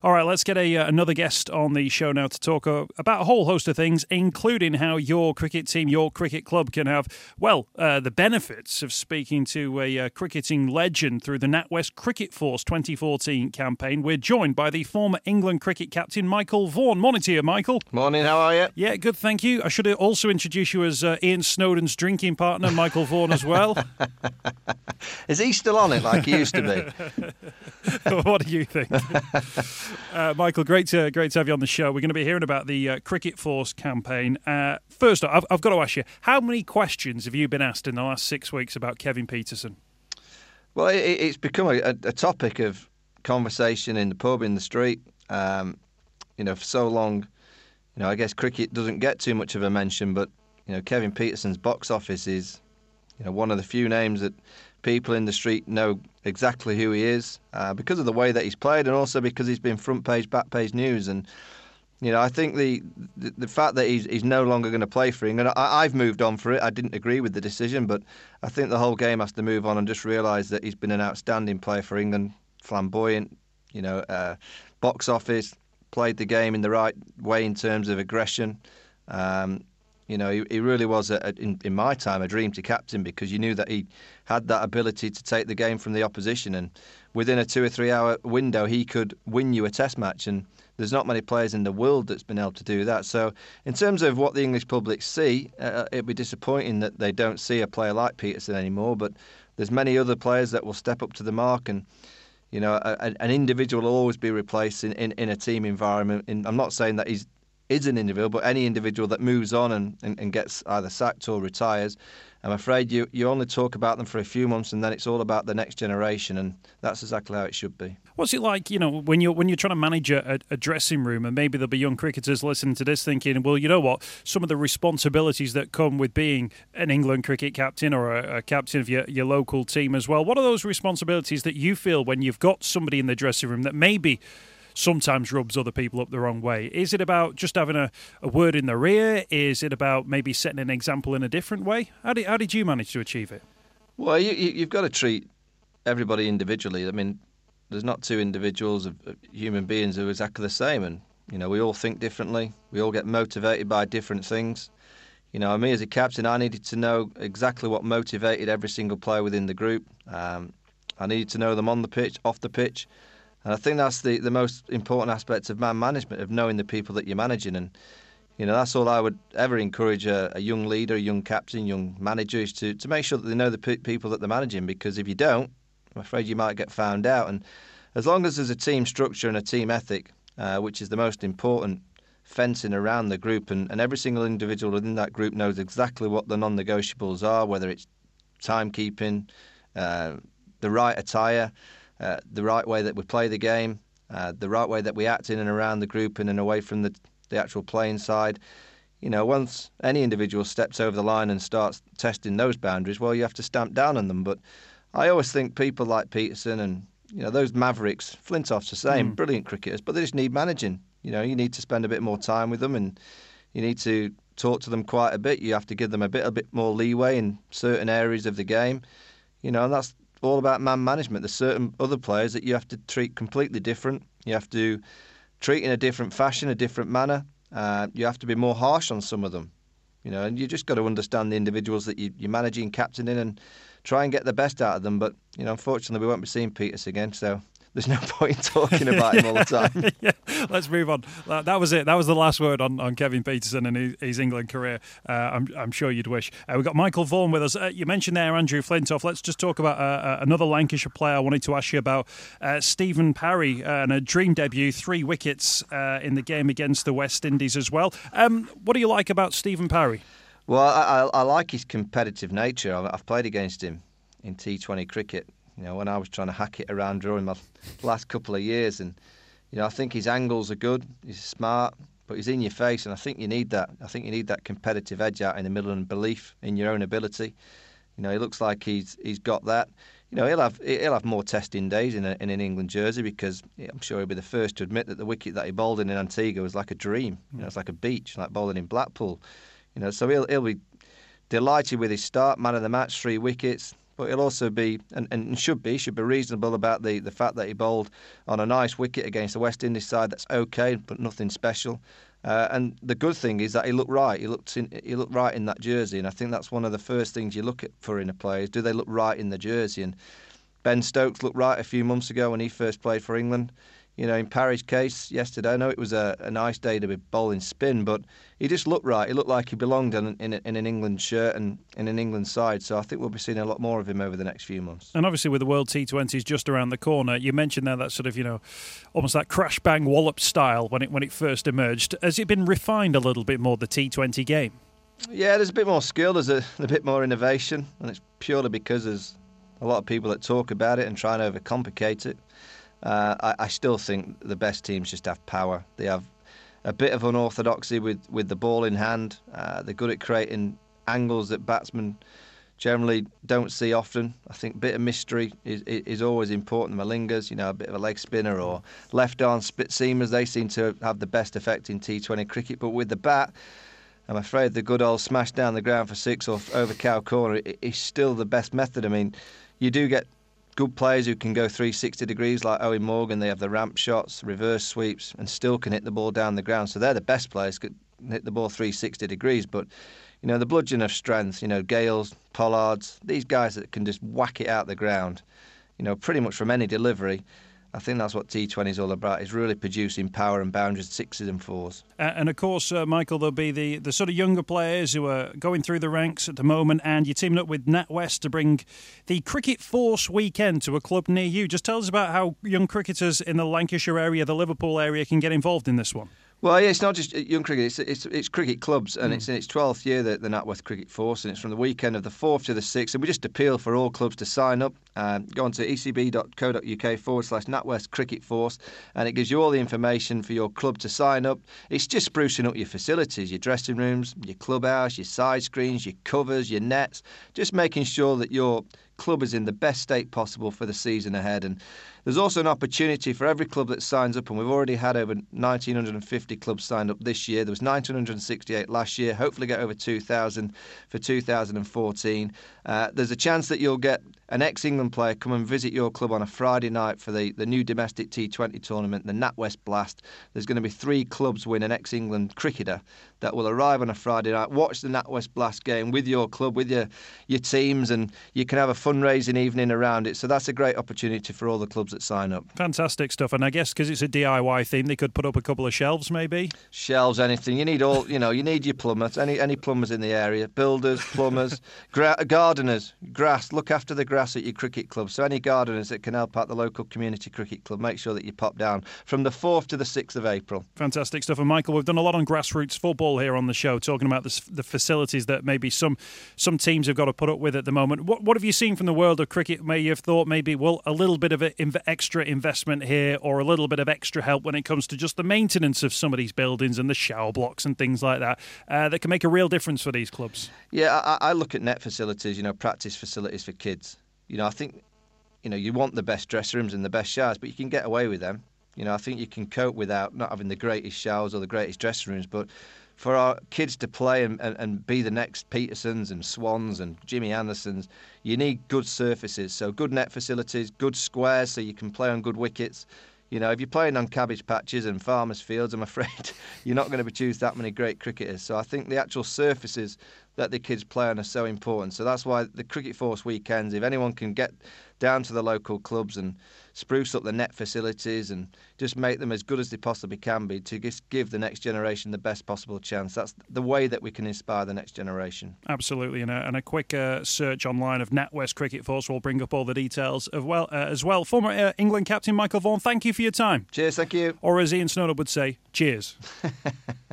All right, let's get a uh, another guest on the show now to talk uh, about a whole host of things, including how your cricket team, your cricket club, can have well uh, the benefits of speaking to a uh, cricketing legend through the NatWest Cricket Force 2014 campaign. We're joined by the former England cricket captain Michael Vaughan. Morning to you, Michael. Morning. How are you? Yeah, good. Thank you. I should also introduce you as uh, Ian Snowden's drinking partner, Michael Vaughan, as well. Is he still on it like he used to be? what do you think? Uh, Michael, great to great to have you on the show. We're going to be hearing about the uh, Cricket Force campaign. Uh, first, I've, I've, got to ask you: How many questions have you been asked in the last six weeks about Kevin Pietersen? Well, it, it's become a, a, topic of conversation in the pub, in the street. Um, you know, for so long, you know, I guess cricket doesn't get too much of a mention, but you know, Kevin Pietersen's box office is, you know, one of the few names that people in the street know exactly who he is uh, because of the way that he's played, and also because he's been front page, back page news. And you know, I think the the, the fact that he's he's no longer going to play for England, I, I've moved on for it. I didn't agree with the decision, but I think the whole game has to move on and just realise that he's been an outstanding player for England, flamboyant. You know, uh, box office, played the game in the right way in terms of aggression. Um, you know, he, he really was, a, a, in, in my time, a dream to captain because you knew that he had that ability to take the game from the opposition. And within a two or three hour window, he could win you a test match. And there's not many players in the world that's been able to do that. So, in terms of what the English public see, uh, it'd be disappointing that they don't see a player like Pietersen anymore. But there's many other players that will step up to the mark and. You know, a, an individual will always be replaced in, in, in a team environment. In, I'm not saying that he's is an individual, but any individual that moves on and, and, and, gets either sacked or retires, I'm afraid you, you only talk about them for a few months and then it's all about the next generation, and that's exactly how it should be. What's it like, you know, when you're when you're trying to manage a, a dressing room, and maybe there'll be young cricketers listening to this thinking, well, you know what, some of the responsibilities that come with being an England cricket captain or a, a captain of your, your local team as well. What are those responsibilities that you feel when you've got somebody in the dressing room that maybe sometimes rubs other people up the wrong way. Is it about just having a, a word in the ear? Is it about maybe setting an example in a different way? How did, how did you manage to achieve it? Well, you, you, have got to treat everybody individually. I mean, there's not two individuals of, of human beings who are exactly the same, and you know we all think differently. We all get motivated by different things. You know, me as a captain, I needed to know exactly what motivated every single player within the group. Um, I needed to know them on the pitch, off the pitch, and I think that's the, the most important aspect of man management, of knowing the people that you're managing. And, you know, that's all I would ever encourage a, a young leader, a young captain, young manager is to, to make sure that they know the people that they're managing. Because if you don't, I'm afraid you might get found out. And as long as there's a team structure and a team ethic, uh, which is the most important fencing around the group, and, and every single individual within that group knows exactly what the non negotiables are, whether it's timekeeping, uh, the right attire. Uh, the right way that we play the game, uh, the right way that we act in and around the group and, and away from the, the actual playing side. You know, once any individual steps over the line and starts testing those boundaries, well, you have to stamp down on them. But I always think people like Pietersen and you know those Mavericks, Flintoff's the same, mm. brilliant cricketers, but they just need managing. You know, you need to spend a bit more time with them, and you need to talk to them quite a bit. You have to give them a bit a bit more leeway in certain areas of the game. You know, and that's all about man management. There's certain other players that you have to treat completely different. You have to treat in a different fashion, a different manner. Uh, you have to be more harsh on some of them. You know, and you just got to understand the individuals that you, you're managing, captaining, and try and get the best out of them. But you know, unfortunately, we won't be seeing Peters again. So there's no point in talking about him all the time. yeah, let's move on. That, that, was it. That was the last word on, on Kevin Pietersen and his, his England career. Uh, I'm, I'm, sure you'd wish. Uh, we've got Michael Vaughan with us. Uh, you mentioned there Andrew Flintoff. Let's just talk about uh, uh, another Lancashire player. I wanted to ask you about uh, Stephen Parry and a dream debut, three wickets in the game against the West Indies as well. Um, what do you like about Stephen Parry? Well, I, I, I like his competitive nature. I've played against him in T20 cricket you know, when I was trying to hack it around during my last couple of years, and you know, I think his angles are good. He's smart, but he's in your face, and I think you need that. I think you need that competitive edge out in the middle and belief in your own ability. You know, he looks like he's he's got that. You know, he'll have he'll have more testing days in, a, in an England jersey because I'm sure he'll be the first to admit that the wicket that he bowled in in Antigua was like a dream. You know, mm. it's like a beach, like bowling in Blackpool. You know, so he'll he'll be delighted with his start, man of the match, three wickets but he'll also be and, and should be should be reasonable about the, the fact that he bowled on a nice wicket against the West Indies side. That's okay, but nothing special. Uh, and the good thing is that he looked right. He looked in, he looked right in that jersey, and I think that's one of the first things you look at for in a player is do they look right in the jersey? And Ben Stokes looked right a few months ago when he first played for England you know, in Parry's case yesterday, I know it was a, a nice day to be bowling spin, but he just looked right. He looked like he belonged in, in, in, an England shirt and in an England side. So I think we'll be seeing a lot more of him over the next few months. And obviously, with the World T20s just around the corner, you mentioned there that sort of, you know, almost that crash bang wallop style when it when it first emerged. Has it been refined a little bit more the T20 game? Yeah, there's a bit more skill. There's a, a bit more innovation, and it's purely because there's a lot of people that talk about it and try and overcomplicate it. Uh, I, I, still think the best teams just have power. They have a bit of unorthodoxy with, with the ball in hand. Uh, they're good at creating angles that batsmen generally don't see often. I think a bit of mystery is, is always important. Malingas, you know, a bit of a leg spinner or left arm spit seamers, they seem to have the best effect in T20 cricket. But with the bat, I'm afraid the good old smash down the ground for six or over cow corner is still the best method. I mean, you do get good players who can go 360 degrees like Eoin Morgan. They have the ramp shots, reverse sweeps, and still can hit the ball down the ground. So they're the best players, could hit the ball 360 degrees. But you know the bludgeon of strength. You know Gayles, Pollards, these guys that can just whack it out the ground. You know pretty much from any delivery. I think that's what T20 is all about, is really producing power and boundaries, sixes and fours. And of course, uh, Michael, there'll be the, the sort of younger players who are going through the ranks at the moment, and you're teaming up with NatWest to bring the Cricket Force weekend to a club near you. Just tell us about how young cricketers in the Lancashire area, the Liverpool area, can get involved in this one. Well, yeah, it's not just young cricket; it's it's, it's cricket clubs, and mm. it's in its twelfth year the, the NatWest Cricket Force, and it's from the weekend of the fourth to the sixth. And we just appeal for all clubs to sign up. Um, go on to ecb.co.uk forward slash NatWest Cricket Force, and it gives you all the information for your club to sign up. It's just sprucing up your facilities, your dressing rooms, your clubhouse, your side screens, your covers, your nets, just making sure that your club is in the best state possible for the season ahead. And there's also an opportunity for every club that signs up, and we've already had over 1,950 clubs signed up this year. There was 1,968 last year. Hopefully, get over 2,000 for 2014. Uh, there's a chance that you'll get an ex-England player come and visit your club on a Friday night for the, the new domestic T20 tournament, the NatWest Blast. There's going to be three clubs win an ex-England cricketer that will arrive on a Friday night, watch the NatWest Blast game with your club, with your your teams, and you can have a fundraising evening around it. So that's a great opportunity for all the clubs that sign up. Fantastic stuff, and I guess because it's a DIY theme, they could put up a couple of shelves, maybe. Shelves, anything you need. All you know, you need your plumbers. Any any plumbers in the area, builders, plumbers, gra- gardeners, grass. Look after the grass at your cricket club. So any gardeners that can help out the local community cricket club, make sure that you pop down from the 4th to the 6th of April. Fantastic stuff. And Michael, we've done a lot on grassroots football here on the show, talking about the, the facilities that maybe some some teams have got to put up with at the moment. What, what have you seen from the world of cricket? May you have thought maybe, well, a little bit of extra investment here or a little bit of extra help when it comes to just the maintenance of some of these buildings and the shower blocks and things like that uh, that can make a real difference for these clubs? Yeah, I, I look at net facilities, you know, practice facilities for kids you know, I think, you know, you want the best dressing rooms and the best showers, but you can get away with them. You know, I think you can cope without not having the greatest showers or the greatest dressing rooms, but for our kids to play and, and, and, be the next Pietersens and Swanns and Jimmy Andersons, you need good surfaces. So good net facilities, good squares so you can play on good wickets. You know, if you're playing on cabbage patches and farmers' fields, I'm afraid you're not going to produce that many great cricketers. So I think the actual surfaces that the kids play on are so important. So that's why the Cricket Force weekends, if anyone can get down to the local clubs and spruce up the net facilities and just make them as good as they possibly can be to just give the next generation the best possible chance. That's the way that we can inspire the next generation. Absolutely, and a, and a quick uh, search online of NatWest Cricket Force will bring up all the details of well uh, as well. Former uh, England captain Michael Vaughan, thank you for your time. Cheers, thank you. Or as Ian Snowdon would say, cheers.